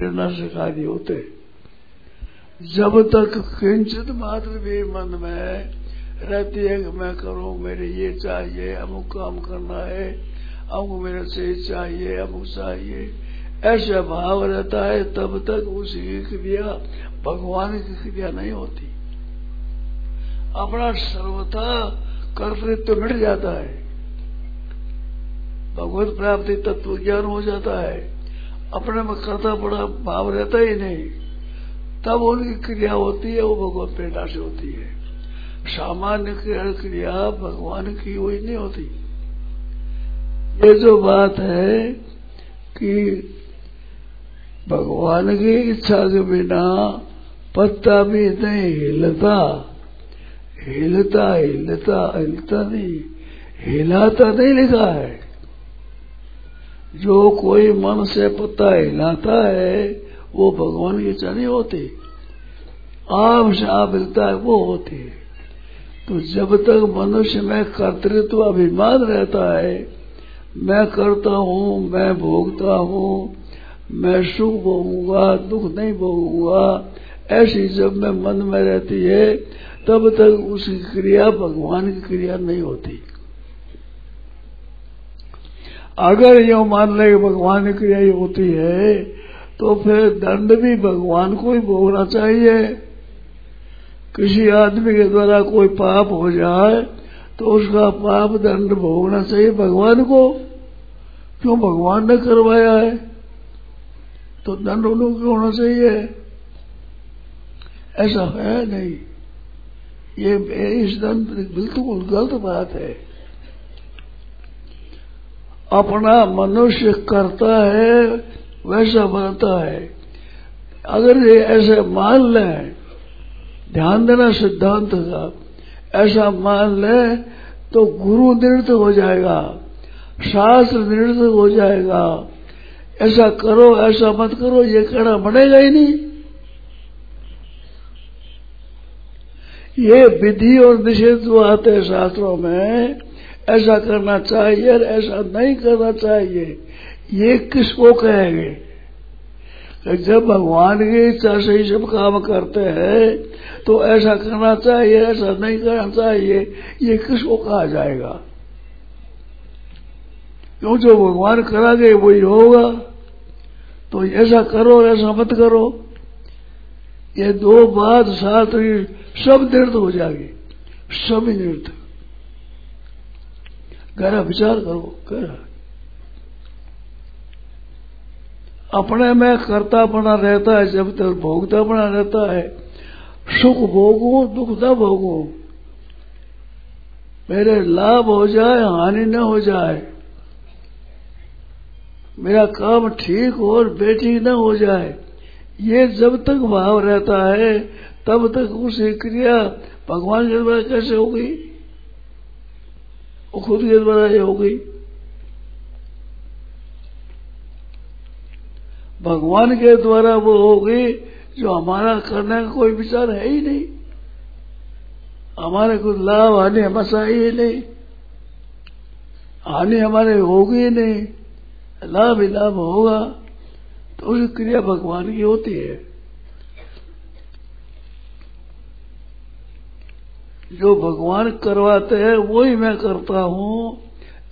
प्रेरणा से कार्य होते। जब तक किंचित मात्र भी मन में रहती है कि मैं करूँ, मेरे ये चाहिए, अमुक काम करना है, अमुक मेरे से चाहिए, अमुक चाहिए। ऐसा भाव रहता है, तब तक उसकी क्रिया भगवान की क्रिया नहीं होती। अपना सर्वथा कर्तृत्व मिट जाता है। भगवत प्राप्ति तत्व ज्ञान हो जाता है। अपने में करता बड़ा भाव रहता ही नहीं। तब उनकी क्रिया होती है, वो भगवत प्रेरणा से होती है। सामान्य क्रिया भगवान की हुई नहीं होती। ये जो बात है कि भगवान की इच्छा के बिना पत्ता भी नहीं हिलता। हिलता हिलता हिलता नहीं। हिलाता नहीं लिखा है। जो कोई मन से पत्ता हिलाता है, वो भगवान की इच्छा नहीं होती। आप से आप हिलता है, वो होती है। तो जब तक मनुष्य में कर्तृत्व अभिमान रहता है, मैं करता हूँ, मैं भोगता हूँ, मैं सुख भोगूँगा, दुख नहीं भोगूँगा, ऐसी जब मैं मन में रहती है, तब तक उसकी क्रिया भगवान की क्रिया नहीं होती। अगर यो मान ले भगवान की क्रिया ही होती है तो फिर दंड भी भगवान को ही भोगना चाहिए। किसी आदमी के द्वारा कोई पाप हो जाए तो उसका पाप दंड भोगना चाहिए भगवान को। क्यों भगवान ने करवाया है? तो दंड उन्हों को होना चाहिए। ऐसा है नहीं। ये इस दंड, बिल्कुल गलत बात है। अपना मनुष्य करता है, वैसा बनता है। अगर ये ऐसे मान लें, ध्यान देना सिद्धांत का, ऐसा मान ले तो गुरु नृत्य हो जाएगा, शास्त्र नृत्य हो जाएगा। ऐसा करो, ऐसा मत करो, ये कहना बनेगा ही नहीं। ये विधि और निषेध जो आते हैं शास्त्रों में ऐसा करना चाहिए और ऐसा नहीं करना चाहिए। ये किसको कहेंगे? जब भगवान की इच्छा से ही सब काम करते हैं तो ऐसा करना चाहिए, ऐसा नहीं करना चाहिए, ये किसको कहा जाएगा? क्यों जो भगवान करागे वही होगा? तो ऐसा करो ऐसा मत करो। ये दो बात साथ ही सब नृत्य हो जाएगी, सब नृत्य गहरा विचार करो गहरा अपने में करता बना रहता है, जब तक भोगता बना रहता है। सुख भोगू, दुख न भोगू। मेरे लाभ हो जाए, हानि न हो जाए। मेरा काम ठीक हो और बेटी न हो जाए। ये जब तक भाव रहता है, तब तक उसे क्रिया भगवान कैसे हो गई वो खुद के द्वारा ये हो गई। भगवान के द्वारा वो हो गई, जो हमारा करने का कोई विचार है ही नहीं। हमारे कुछ लाभ, हानि हमेशा ही नहीं। हानि हमारे होगी नहीं। लाभ ही लाभ होगा। तो ये क्रिया भगवान की होती है। जो भगवान करवाते हैं वो ही मैं करता हूँ।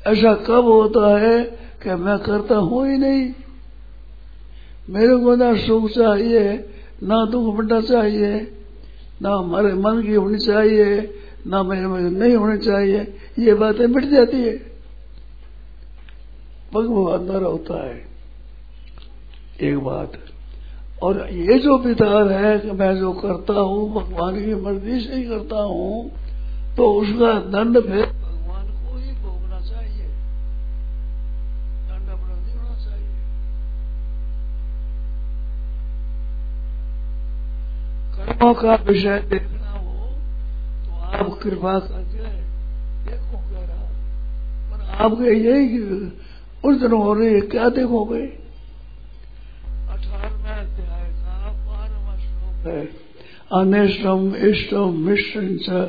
ऐसा कब होता है कि मैं करता हूँ ही नहीं। मेरे को ना सुख चाहिए, ना दुख मिटना चाहिए, ना हमारे मन की होनी चाहिए, ना मेरे मन नहीं होनी चाहिए। ये बातें मिट जाती है। भगवान द्वारा होता है। एक बात। और ये जो विचार है कि मैं जो करता हूँ, भगवान की मर्ज़ी से ही करता हूँ तो उसका दंड फिर भगवान को ही भोगना चाहिए। दंड अपना नहीं होना चाहिए। कर्मों का विषय देखना हो तो आप कृपा करके देखो कह रहा। पर आपके यही उस दिन हो रही है क्या देखोगे? है। अनिष्टम इष्टम मिश्र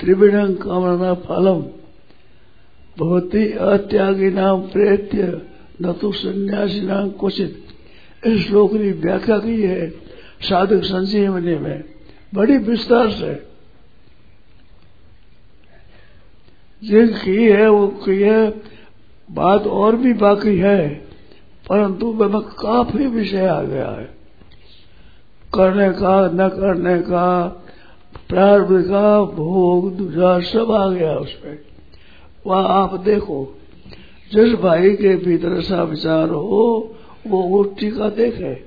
त्रिविधं कामना फलम भवती अत्यागी नाम प्रेत्य न तो सन्यासी नाम क्वचित। इस श्लोक की व्याख्या की है साधक संजीवनी में। बड़ी विस्तार से। जिनकी है वो की है, बात और भी बाकी है, परंतु वह काफ़ी विषय आ गया है। करने का, न करने का, प्रारंभ का भोग दूसरा सब आ गया उसमें। वह आप देखो, जिस भाई के भीतर सा विचार हो, वो उस टीका देखे।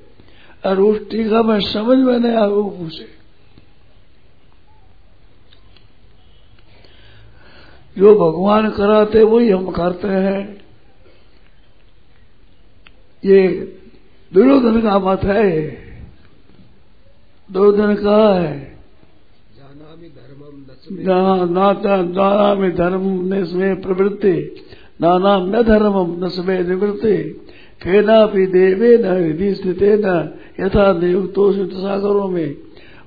और उस टीका में समझ में नहीं वो पूछे। जो भगवान कराते, वही हम करते हैं। ये दुर्योधन का मत है दुर्योधन का है। नाना में धर्म में प्रवृत्ति, नाना न धर्मम न समय निवृत्ति। भी देवे न हृदय स्थित न, यथा देव तो सागरों में।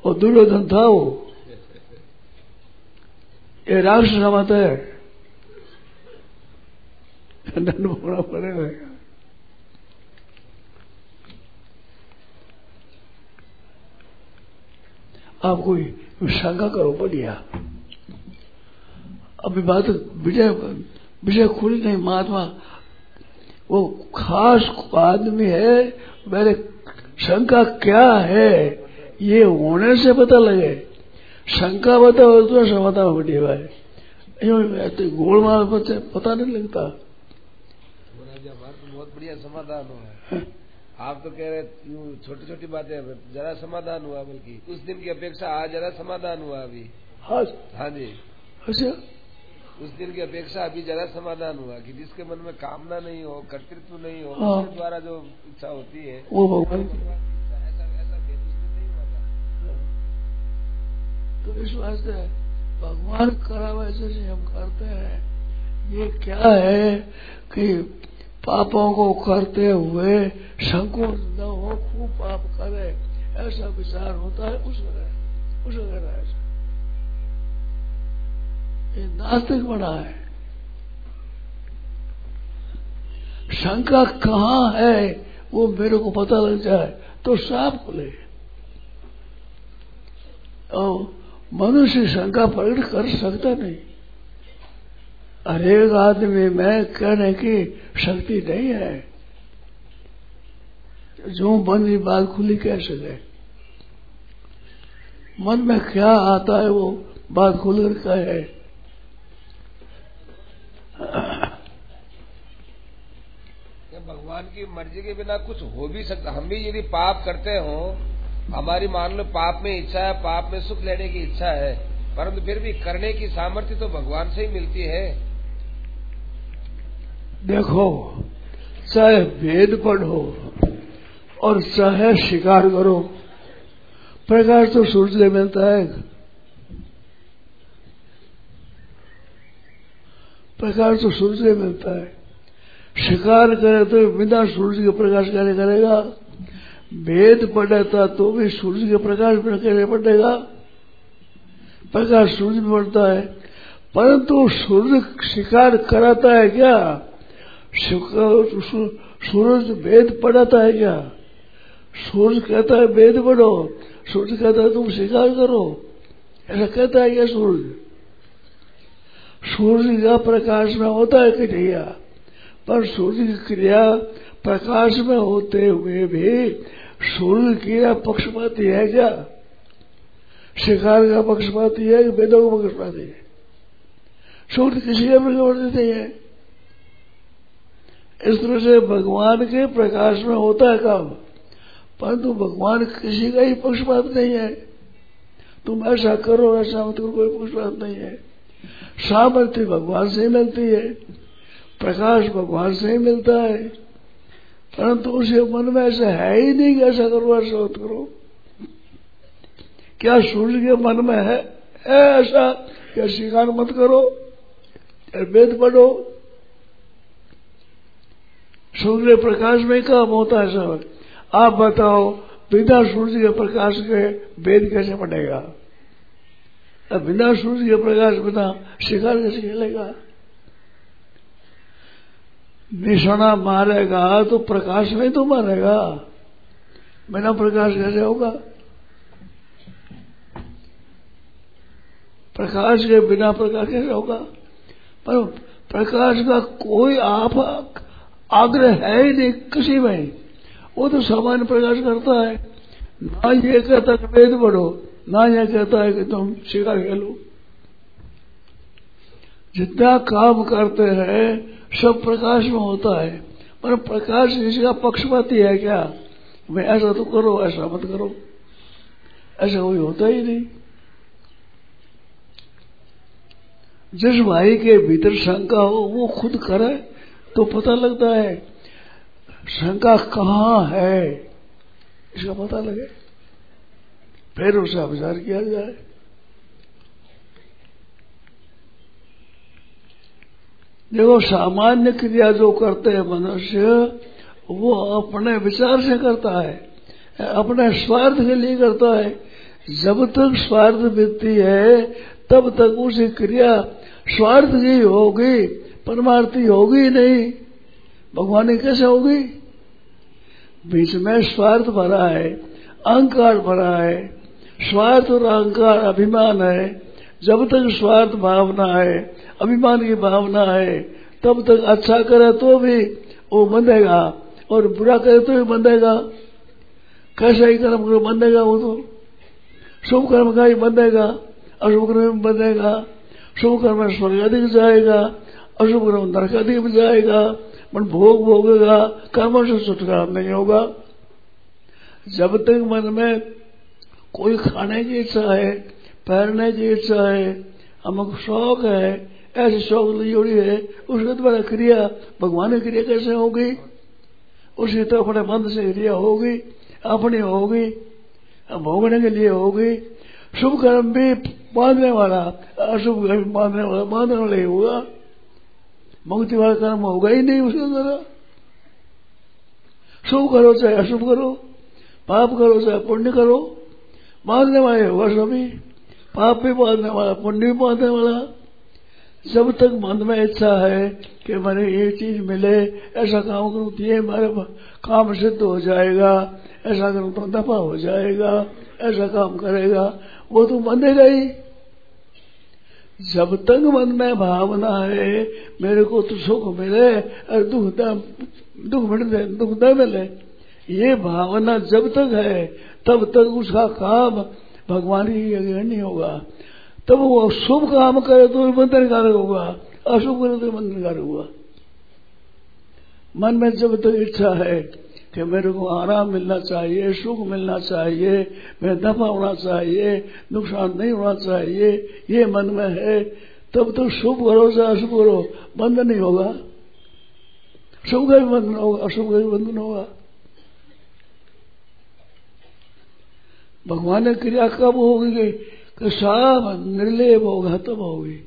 और दुर्योधन था वो। ये राष्ट्र मत है। दंड भोगना पड़ेगा आप कोई शंका करो बढ़िया अभी बात विजय विषय खुली नहीं महात्मा। वो खास आदमी है मेरे शंका क्या है ये होने से पता लगे। शंका बताओ तो समाधान बढ़िया भाई। तो गोल मार पता नहीं लगता। बहुत बढ़िया समाधान हुआ आप तो कह रहे छोटी छोटी बातें जरा समाधान हुआ बल्कि उस दिन की अपेक्षा आज जरा समाधान हुआ अभी। हाँ हाँ जी। अच्छा। उस दिन की अपेक्षा अभी जरा समाधान हुआ कि जिसके मन में कामना नहीं हो कर्तृत्व नहीं हो हाँ। उसके द्वारा जो इच्छा होती है वो भगवान तो इस वास्ते भगवान करावा जैसे हम करते हैं। ये क्या है कि पापों को करते हुए संकोच न हो, खूब पाप करे, ऐसा विचार होता है, उस वगैरह उस वगैरह ऐसा ये नास्तिक बना है। शंका कहाँ है, वो मेरे को पता लग जाए तो साफ़ खुले और मनुष्य शंका प्रकट कर सकता नहीं। हरेक आदमी में कहने की शक्ति नहीं है। जो बंदी बात खुली कह सके मन में क्या आता है वो बात खुलकर कहे। भगवान की मर्ज़ी के बिना कुछ हो भी सकता? हम भी यदि पाप करते हो, हमारी मान लो पाप में इच्छा है, पाप में सुख लेने की इच्छा है, परंतु फिर भी करने की सामर्थ्य तो भगवान से ही मिलती है। देखो, चाहे वेद पढ़ो और चाहे शिकार करो, प्रकाश तो सूरज से मिलता है। प्रकाश तो सूरज से मिलता है। शिकार करे तो बिना सूरज के प्रकाश कार्य करेगा? वेद पढ़ता तो भी सूरज के प्रकाश में करे पड़ेगा? प्रकाश सूरज में पड़ता है। परंतु सूरज शिकार कराता है क्या? सूरज वेद पढ़ाता है क्या? सूरज कहता है, वेद पढ़ो। सूरज कहता है, तुम शिकार करो। ऐसा कहता है क्या सूरज? सूर्य का प्रकाश में होता है क्रिया, पर सूर्य की क्रिया प्रकाश में होते हुए भी सूर्य क्रिया पक्षपाती है क्या? शिकार का पक्षपाती है वेदों का पक्षपाती है? सूर्य किसी का प्रवर्तित है। इस तरह से भगवान के प्रकाश में होता है काम। परंतु भगवान किसी का ही पक्षपात नहीं है। तुम ऐसा करो ऐसा मत करो कोई पक्षपात नहीं है। सामर्थ्य भगवान से ही मिलती है। प्रकाश भगवान से ही मिलता है। परंतु उसे मन में ऐसा है ही नहीं कि ऐसा करो ऐसा मत करो। क्या सूर्य के मन में है, ऐसा। क्या शिकार मत करो। वेद पढ़ो। सूर्य प्रकाश में काम होता है सब? आप बताओ, बिना सूर्य के प्रकाश के वेद कैसे अब बिना सूर्य के प्रकाश, बिना शिकार कैसे खेलेगा? निशाना मारेगा तो प्रकाश में तो मारेगा। बिना प्रकाश कैसे होगा? प्रकाश के बिना प्रकाश कैसे होगा? पर प्रकाश का कोई आप आग्रह है ही नहीं किसी में वो तो सामान्य प्रकाश करता है। ना ये कहता कि वेद पढ़ो, ना ये कहता है कि तुम शिकार खेलो। जितना काम करते हैं, सब प्रकाश में होता है। पर प्रकाश इसका पक्षपाती है क्या? मैं ऐसा तो करो, ऐसा मत करो। ऐसा कोई होता ही नहीं। जिस भाई के भीतर शंका हो, वो खुद करे। तो पता लगता है, शंका कहाँ है? इसका पता लगे। फिर उसे विचार किया जाए। देखो, सामान्य क्रिया जो करते हैं मनुष्य, वो अपने विचार से करता है, अपने स्वार्थ के लिए करता है। जब तक स्वार्थ वृत्ति है, तब तक उसी क्रिया स्वार्थ की होगी। परमार्थी होगी नहीं। भगवान कैसे होगी? बीच में स्वार्थ भरा है, अहंकार भरा है। स्वार्थ और अहंकार अभिमान है। जब तक स्वार्थ भावना है, अभिमान की भावना है, तब तक अच्छा करे तो भी वो बंधेगा और बुरा करे तो भी बंधेगा। कैसा ही कर्म करो, बंधेगा वो तो। शुभ कर्म का ही बंधेगा, अशुभ कर्म बंधेगा। शुभ कर्म स्वर्ग अधिक जाएगा। अशुभ कर्म नरक अधिक जाएगा मन भोग भोगेगा, कर्म से छुटकारा नहीं होगा। जब तक मन में कोई खाने की इच्छा है, पहनने की इच्छा है, अमुक शौक है, ऐसे शौक जुड़ी है, उसके द्वारा क्रिया भगवान की क्रिया कैसे होगी? उसी तो अपने मन से क्रिया होगी, अपनी होगी, भोगने के लिए होगी। शुभ कर्म भी बांधने वाला अशुभ कर्म बांधने वाला बांधने वाला ही होगा। मुक्ति वाला कर्म होगा ही नहीं उसके द्वारा। शुभ करो चाहे अशुभ करो, पाप करो चाहे पुण्य करो बांधने वाले होगा सभी पाप भी बांधने वाला, पुण्य भी बांधने वाला। जब तक मन में इच्छा है कि मैंने ये चीज़ मिले, ऐसा काम करूँ तो ये हमारे काम सिद्ध हो जाएगा, ऐसा करूँ तो दफ़ा हो जाएगा, ऐसा काम करेगा। वो तो बंधेगा ही। जब तक मन में भावना है, मेरे को तो सुख मिले और दुख दुख मिले दुख न मिले। ये भावना जब तक है, तब तक उसका काम भगवान अग्रहण नहीं होगा। तब वो शुभ काम करे तो भी बंधनकारक होगा, अशुभ करे तो बंधनकारक होगा। मन में जब तक इच्छा है कि मेरे को आराम मिलना चाहिए, सुख मिलना चाहिए मैं दफ़ा होना चाहिए, नुकसान नहीं होना चाहिए, ये मन में है, तब तो शुभ करो, चाहे अशुभ करो बंधन नहीं होगा। शुभ का भी बंधन होगा, अशुभ का भी बंधन होगा। भगवान ने क्रिया कब होगी कि सब निर्लेप होगा तब होगी।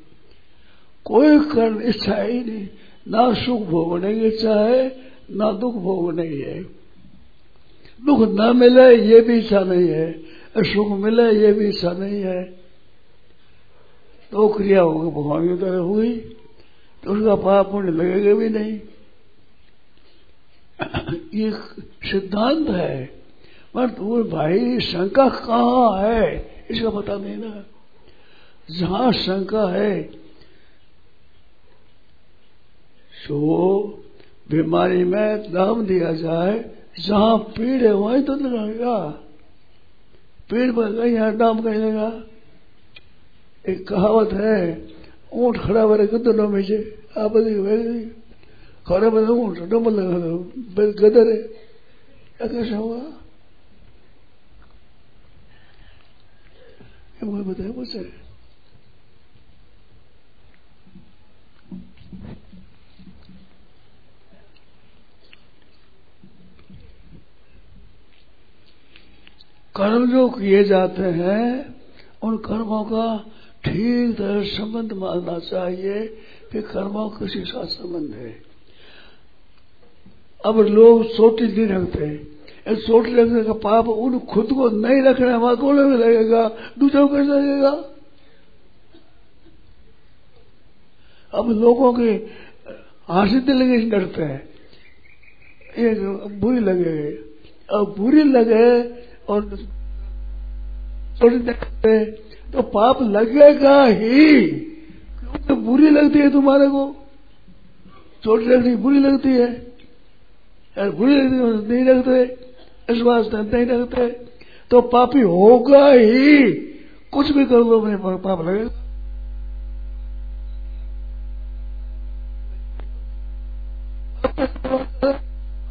कोई कर्ण इच्छा ही नहीं, ना सुख भोगने की इच्छा है, ना दुख भोगने की है। दुख न मिले, ये भी इच्छा नहीं है। सुख मिले, ये भी इच्छा नहीं है। तो क्रिया होगी, भगवान की तरह हुई तो उसका पाप पुण्य लगेगा भी नहीं। ये सिद्धांत है। पर तो भाई, शंका कहाँ है? इसका पता नहीं ना। जहाँ शंका है, सो बीमारी में दाम दिया जाए जहाँ पेड़ है, वहीं तो लगाएगा पेड़ पर कहीं यहाँ दाम कहीं लगा। एक कहावत है, ऊँट खड़ा बरे गदर में से आप खड़ा बरे ऊँट डम लगा दो। गदर है। क्या कैसे मुझे बताया मुझसे। कर्म जो किए जाते हैं, उन कर्मों का ठीक तरह संबंध मानना चाहिए कि कर्मों किसी साथ संबंध है। अब लोग चोटी नहीं रखते चोट रखने का पाप उन खुद को नहीं रखने वाला को लगेगा, दूसरों को लगेगा? अब लोगों के हासिल लगे डरते हैं। एक बुरी लगे, अब बुरी लगे और थोड़ी देर तो पाप लगेगा ही। क्योंकि बुरी लगती है तुम्हारे को चोट लगनी बुरी लगती है। यार बुरी लगती है, नहीं लगते इस वास्ते नहीं लगते तो पापी होगा ही। कुछ भी कर दो अपने पाप लगेगा।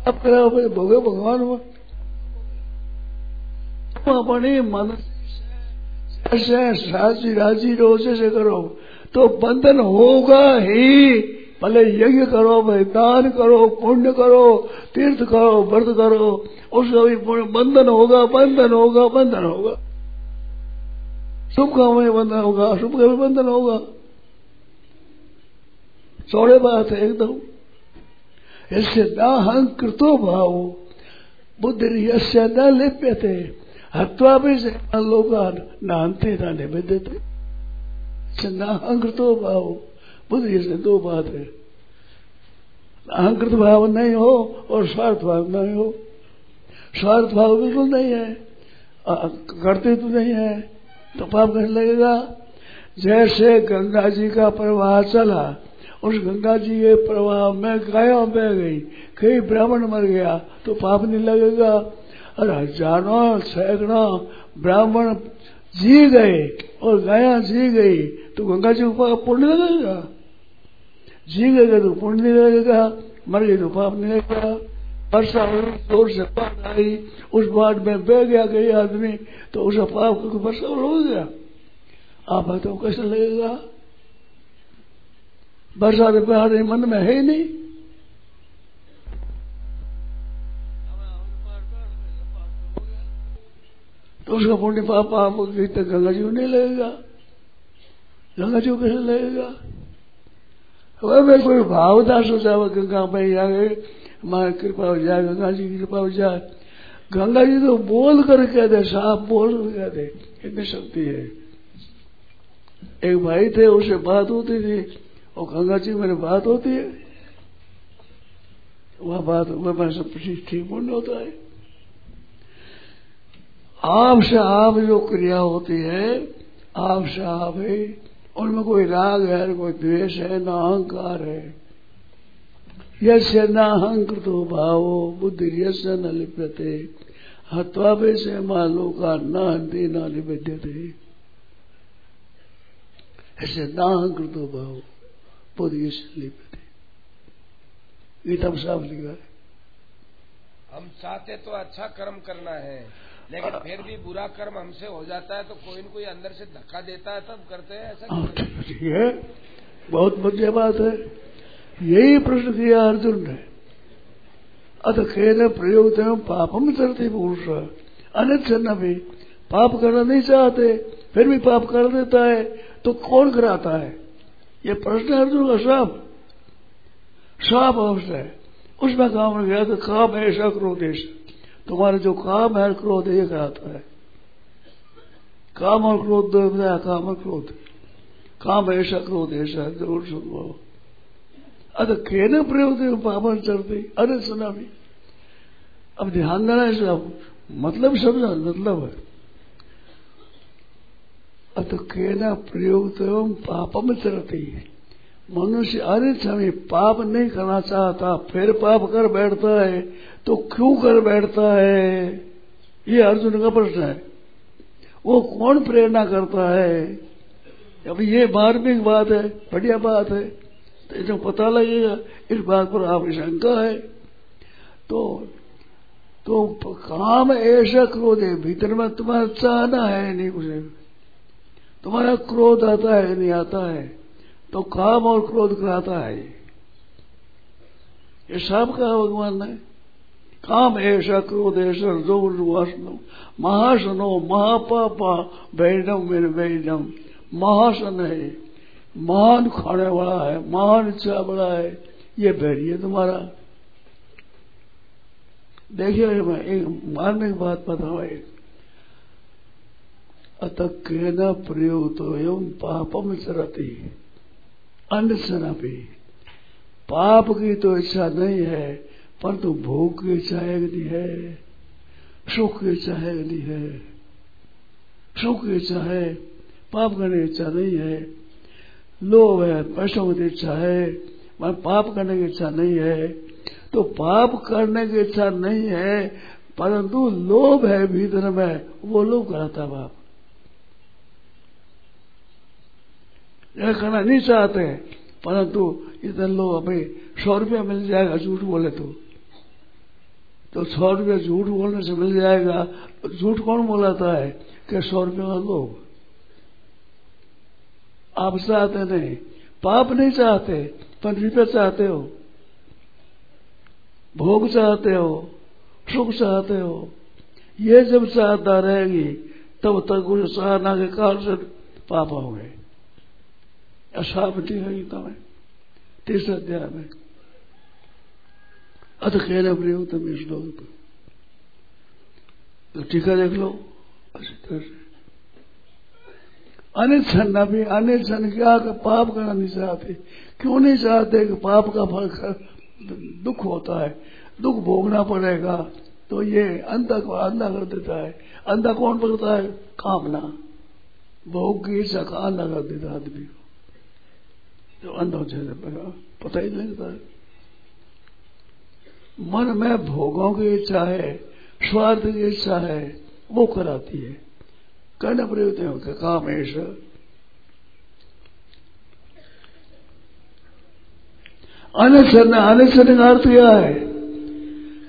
अपने भोगे भगवान अपने मन से राज़ी राज़ी रोज़े से करो तो बंधन होगा ही। भले यज्ञ करो भाई दान करो, पुण्य करो, तीर्थ करो, व्रत करो, उसका भी बंधन होगा बंधन होगा बंधन होगा। शुभ का में बंधन होगा अशुभ का भी बंधन होगा। चौड़े बात है एकदम। इससे न कृतो भाव, बुद्धि यश्य न लिप्यते। हत्वा से लोकान नानते न निबद्धते न अहंकृतो भाव, बुद्धि से दो बात है। अहंकृत भाव नहीं हो और स्वार्थ भाव नहीं हो। स्वार्थ भाव बिल्कुल नहीं है। करते तो नहीं है तो पाप कैसे लगेगा। जैसे गंगा जी का प्रवाह चला, उस गंगा जी के प्रवाह में गाया बह गई कई ब्राह्मण मर गया तो पाप नहीं लगेगा। और हज़ारों सैकड़ों ब्राह्मण जी गए और गाया जी गई तो गंगा जी को पुण्य लगेगा जी गएगा तो पुण्य लगेगा मर गई तो पाप नहीं लगेगा वर्षा हुई, ज़ोर से बाढ़ आई, उस बाढ़ में बह गया गई आदमी तो उसका पाप क्योंकि वर्षा हो गया? आप तो कैसे लगेगा? वर्षा के बाहर मन में है ही नहीं। तो उसका पुण्य पाप, आप तक गंगा जी नहीं लगेगा? गंगा जी कैसे लगेगा? अब, मैं कोई भावदा सोचा गंगा में आ गए हमारी कृपा हो जाए, गंगा जी की कृपा हो जाए। गंगा जी तो बोल कर कह दे साफ़ बोल कर कह दे इतनी शक्ति है। एक भाई थे उससे बात होती थी, और गंगा जी मेरी बात होती है। वह बात वह सब ठीक पुण्य होता है। आप से आप जो क्रिया होती है आप से आप है, उनमें कोई राग है, कोई द्वेष है, न अहंकार है। यश्य न अहंकृतो भावो, बुद्धि यश्य न लिप्यते। हत्वा से मालो का न हंति, न निबद्यते ऐसे न अहंकृतो भाव, बुद्धि यश्य लिप्यते। गीता में लिखा है। हम चाहते तो अच्छा कर्म करना है। लेकिन फिर भी बुरा कर्म हमसे हो जाता है तो कोई न कोई अंदर से धक्का देता है, तब करते हैं ऐसा ठीक है बहुत बढ़िया बात है। यही प्रश्न किया अर्जुन ने। अत खेल प्रयोग पापम चलती पुरुष। अनिच्छन्न भी पाप करना नहीं चाहते, फिर भी पाप कर देता है तो कौन कराता है? ये प्रश्न अर्जुन का साफ़ साफ़ अवश्य है। उसमें काम गया तो काम ऐसा क्रोधेश तुम्हारे जो काम है, क्रोध ये कराता है। काम और क्रोध दो काम और क्रोध। काम ऐसा क्रोध, ऐसा ज़रूर सुनो अत केन प्रयोग पावन चलते, अरे सुना भी अब ध्यान देना है सब मतलब समझा मतलब है। अत कहना प्रयोग पाप में चलती। मनुष्य अरे समय पाप नहीं करना चाहता, फिर पाप कर बैठता है। तो क्यों कर बैठता है? ये अर्जुन का प्रश्न है। वो कौन प्रेरणा करता है? अब ये मार्मिक बात है, बढ़िया बात है। तो जो पता लगेगा, इस बात पर आप शंका है। तो तो काम ऐसा क्रोध है, भीतर में तुम्हारा चाहना है नहीं कुछ। तुम्हारा क्रोध आता है, नहीं आता है। तो काम और क्रोध कराता है। ये सब कहा भगवान ने? काम ऐसा क्रोध ऐसा ज़ोर वासनो महासनो महापापा वैडम मेरे वैडम महासन है, महान खाने वाला है, महान इच्छा बड़ा है, ये बैरी है तुम्हारा। देखिए मैं एक मारने की बात बताऊ एक। अतः कहना प्रयोग तो एवं पापम चरती अन्य भी। पाप की तो इच्छा नहीं है परंतु भोग की एक नहीं है, सुख की इच्छा है नहीं है। सुख की इच्छा है पाप करने की इच्छा नहीं है। लोभ है, पैसों की इच्छा है मैं पाप करने की इच्छा नहीं है। तो पाप करने की इच्छा नहीं है, परंतु लोभ है भीतर में, वो लोभ कराता बाप यह करना नहीं चाहते, परंतु इतने लोग अभी सौ रुपया मिल जाएगा, झूठ बोले तो। तो सौ रुपया झूठ बोलने से मिल जाएगा। तो झूठ कौन बोलाता है? कि सौ रुपये का लोग? आप चाहते नहीं। पाप नहीं चाहते, पर रुपये चाहते हो। भोग चाहते हो, सुख चाहते हो। ये जब चाहता रहेगी, तब तक उस साधना के कारण से पाप हो गए। अशापति है तुम्हें तीसरे अध्याय में। अथ कहने प्रयोग तुम इस लोग तो टीका देख लो। अच्छी तरह से न भी अनिच्छन क्या कि पाप करना नहीं चाहते क्यों नहीं चाहते कि पाप का फल दुख होता है? दुख भोगना पड़ेगा। तो ये अंधा को अंधा कर देता है। अंधा कौन पकड़ता है? कामना। भोग की इच्छा का अंधा कर देता है आदमी को। जो अंधा हो पता ही नहीं लगता है। मन में भोगों की इच्छा है, स्वार्थ की इच्छा है, वो कराती है। कर्ण प्रयुक्त है कामेश। अनशन अनशन का अर्थ क्या है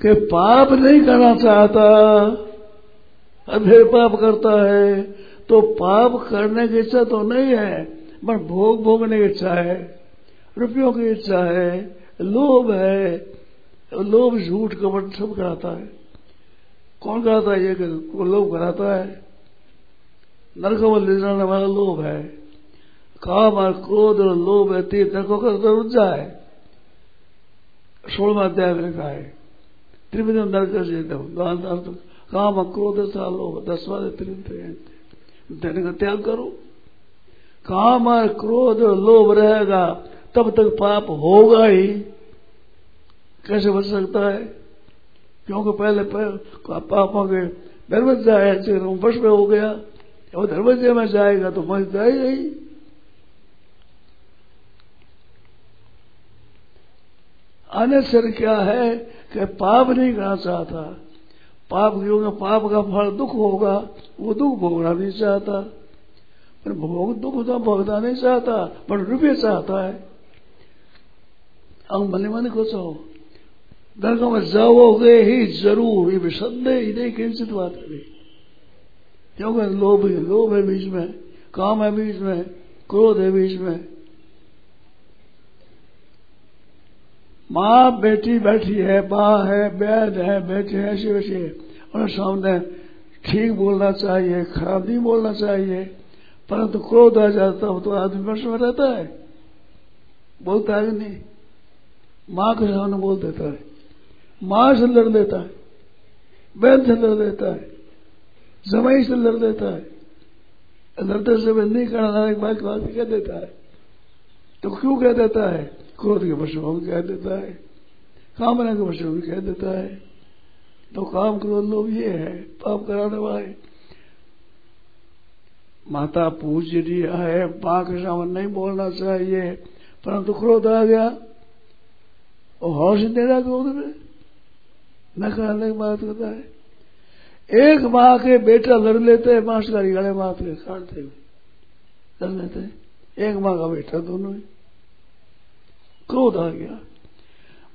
कि पाप नहीं करना चाहता और फिर पाप करता है तो पाप करने की इच्छा तो नहीं है, पर भोग भोगने की इच्छा है, रुपयों की इच्छा है, लोभ है लोभ झूठ कपट सब कराता है। कौन कराता है ये लोभ कराता है? नरक में ले जाने वाला लोभ है। काम और क्रोध और लोभ है नरकों का रुझा है सोलवा अध्याय में लिखा है त्रिविधम नरक से काम क्रोध था लोभ दसवा त्रिविध का त्याग करो। काम और क्रोध और लोभ रहेगा, तब तक पाप होगा ही। कैसे बच सकता है? क्योंकि पहले पापों के निर्मित जाए वश में हो गया। वो दरवाजे में जाएगा तो मर जाएगा ही अनसर क्या है कि पाप नहीं करना चाहता। पाप क्योंकि पाप का फल दुख होगा, वो दुख भोगना नहीं चाहता। पर भोग दुख तो भोगना नहीं चाहता, पर रुपये चाहता है। अब मने मन को चाहो दरगाह में जाओगे ही ज़रूर, ये संदेह ही नहीं किंचित बात नहीं क्योंकि लोभ लोभ है बीच में, काम है बीच में, क्रोध है बीच में। माँ बेटी बैठी है, माँ है बैद है, बेटे है, ऐसे वैसे उन्हें सामने ठीक बोलना चाहिए, खराब नहीं बोलना चाहिए, परंतु क्रोध आ जाता हो तो आदमी वर्ष में रहता है। बोलता है नहीं? माँ के सामने बोल देता है। माँ से लड़ लेता है, बहन से लड़ लेता है, जमाई से लड़ देता है। लड़ते समय नहीं करना एक बात बात कह देता है। तो क्यों कह देता है? क्रोध के वशों में कह देता है। कामना के वशों में कह देता है। तो काम क्रोध लोग ये है, पाप कराने वाले। माता पूज्य है माँ के सामने नहीं बोलना चाहिए, परंतु क्रोध आ गया। और हौस देना क्रोध में? न करने की बात करता है। एक माँ के बेटा लड़ लेते हैं मांस का गले माथ के काटते लड़ लेते हैं। एक माँ का बेटा दोनों ही। क्रोध आ गया।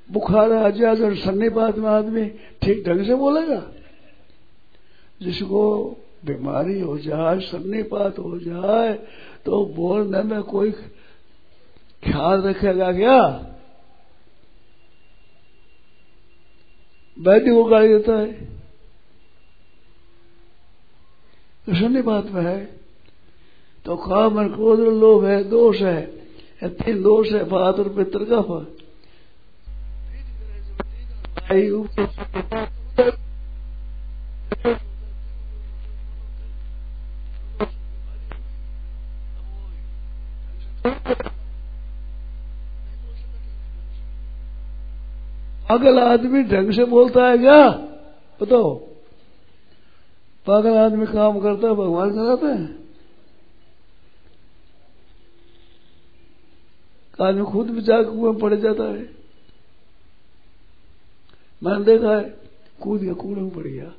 बुखार आ जाए अगर सन्नीपात में आदमी ठीक ढंग से बोलेगा, जिसको बीमारी हो जाए सन्नीपात हो जाए तो बोलने में कोई ख्याल रखेगा क्या? वैद्य को गाली देता है। तो बात में है तो काम और क्रोध लोभ है, दोष है तीन दोष है, बात और पित्र का फल। अगला आदमी ढंग से बोलता है क्या? बताओ। पागल आदमी काम करता है, भगवान कराते हैं। आदमी खुद जाकर कुएँ पड़ जाता है। मैंने देखा है, कूद गया, कूड़े में पड़ गया।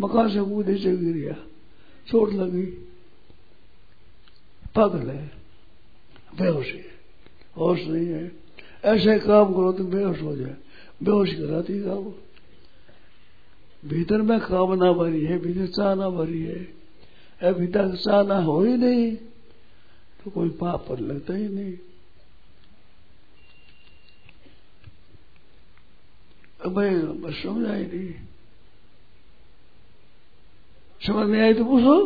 मकान से कूद नीचे गिर गया। चोट लगी पागल है। बेहोश है। होश नहीं है। ऐसे काम करो तो बेहोश हो जाए। बेहोश कराती काम भीतर में कामना भरी है, भीतर चाहना भरी है। भीतर चाहना हो ही नहीं तो कोई पाप पर लगता ही नहीं। बस समझ आई नहीं। समझ नहीं आई तो पूछो।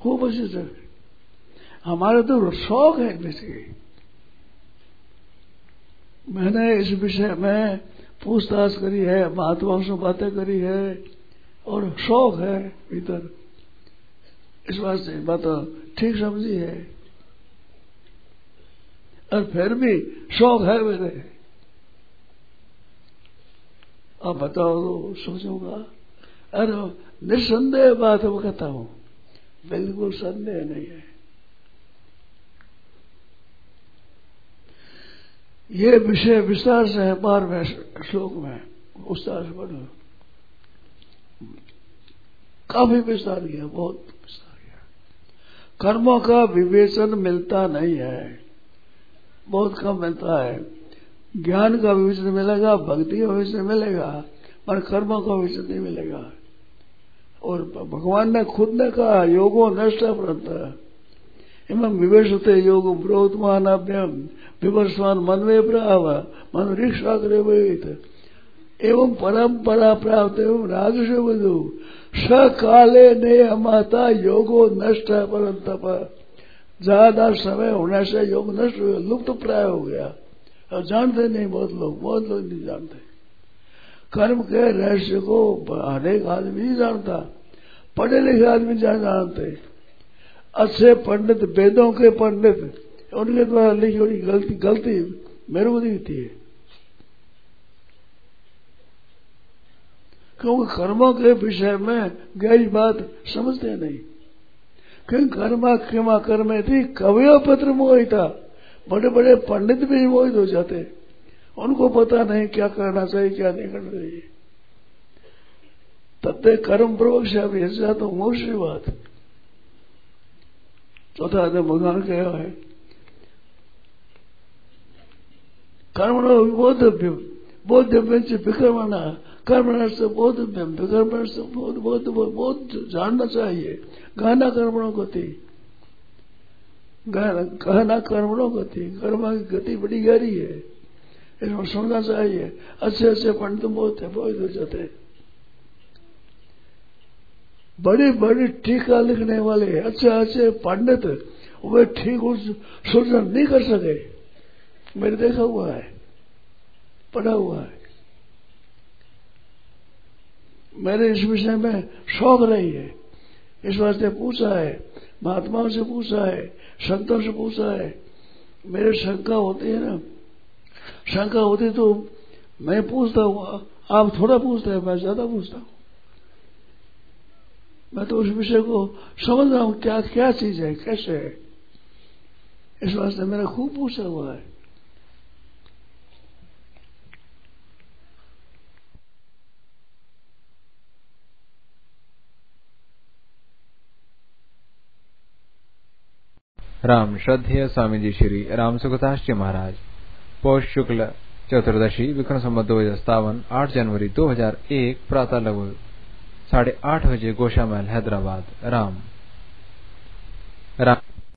हो बस तक हमारे तो शौक है वैसे मैंने इस विषय में पूछताछ करी है महात्माओं से बातें करी है, और शौक है भीतर। इस बात से बात ठीक समझी है। और फिर भी शौक है मेरे। अब बताओ तो सोचूँगा। अरे निस्संदेह बात वो कहता हूँ, बिल्कुल संदेह नहीं है। ये विषय विस्तार से है, बार बारहवें श्लोक में विस्तार से काफ़ी विस्तार किया, बहुत विस्तार किया। कर्मों का विवेचन मिलता नहीं है, बहुत कम मिलता है। ज्ञान का विवेचन मिलेगा, भक्ति का विवेचन मिलेगा, पर कर्मों का विवेचन नहीं मिलेगा। और भगवान ने खुद ने कहा, योगो नष्ट प्रंत एवं विवेशते योग ब्रोधमानाभ्यम। विवर्षमान मनवे प्राव मन ऋक्षाग्रवित एवं परंपरा प्राप्त, एवं राजस बधु सकाले ने माता योगो नष्ट है परंतप ज़्यादा समय होने से योग नष्ट हो गया, लुप्त प्राय हो गया। और जानते नहीं बहुत लोग बहुत लोग नहीं जानते। कर्म के रहस्य को अनेक आदमी नहीं जानता, पढ़े लिखे आदमी जान जानते। अच्छे पंडित, वेदों के पंडित उनके द्वारा लिखी हुई गलती गलती मेरे को दिखती है क्योंकि कर्मों के विषय में गहरी बात समझते नहीं। क्योंकि कर्मा, क्षमा कर्मे थी, कवियों पत्र मोहिता बड़े बड़े पंडित भी मोहित हो जाते। उनको पता नहीं क्या करना चाहिए, क्या नहीं करना चाहिए। तब तत्ते कर्म प्रवक्ष अभी ऐसा तो मोक्ष बात। चौथा तो भगवान कहा है। कर्म बोधव्य बोधव्य से विक्रमणा कर्म से बोधव्यम बोध बोध बोध जानना चाहिए गहना कर्मणों गति गहना कर्मणों गति कर्म की गति बड़ी गहरी है इसमें सुनना चाहिए अच्छे अच्छे पंडित बहुत है बहुत हो जाते बड़ी बड़ी टीका लिखने वाले अच्छे अच्छे पंडित वे ठीक उस सूचन नहीं कर सके मैंने देखा हुआ है, पढ़ा हुआ है। मेरे इस विषय में शौक रही है। इस वास्ते पूछा है, महात्माओं से पूछा है, संतों से पूछा है। मेरे शंका होती है ना। शंका होती तो मैं पूछता हूँ, आप थोड़ा पूछते हैं, मैं ज़्यादा पूछता हूँ। मैं तो उस विषय को समझ रहा हूँ, क्या क्या चीज़ है, कैसे है। इस वास्ते मेरा खूब पूछा हुआ है। राम श्रद्धेय स्वामी जी श्री राम सुखदास जी महाराज। पौष शुक्ल चतुर्दशी विक्रम संबत दो हज़ार सतावन आठ जनवरी 2001 प्रातः लगभग साढ़े आठ बजे गोशामहल, हैदराबाद। राम। राम।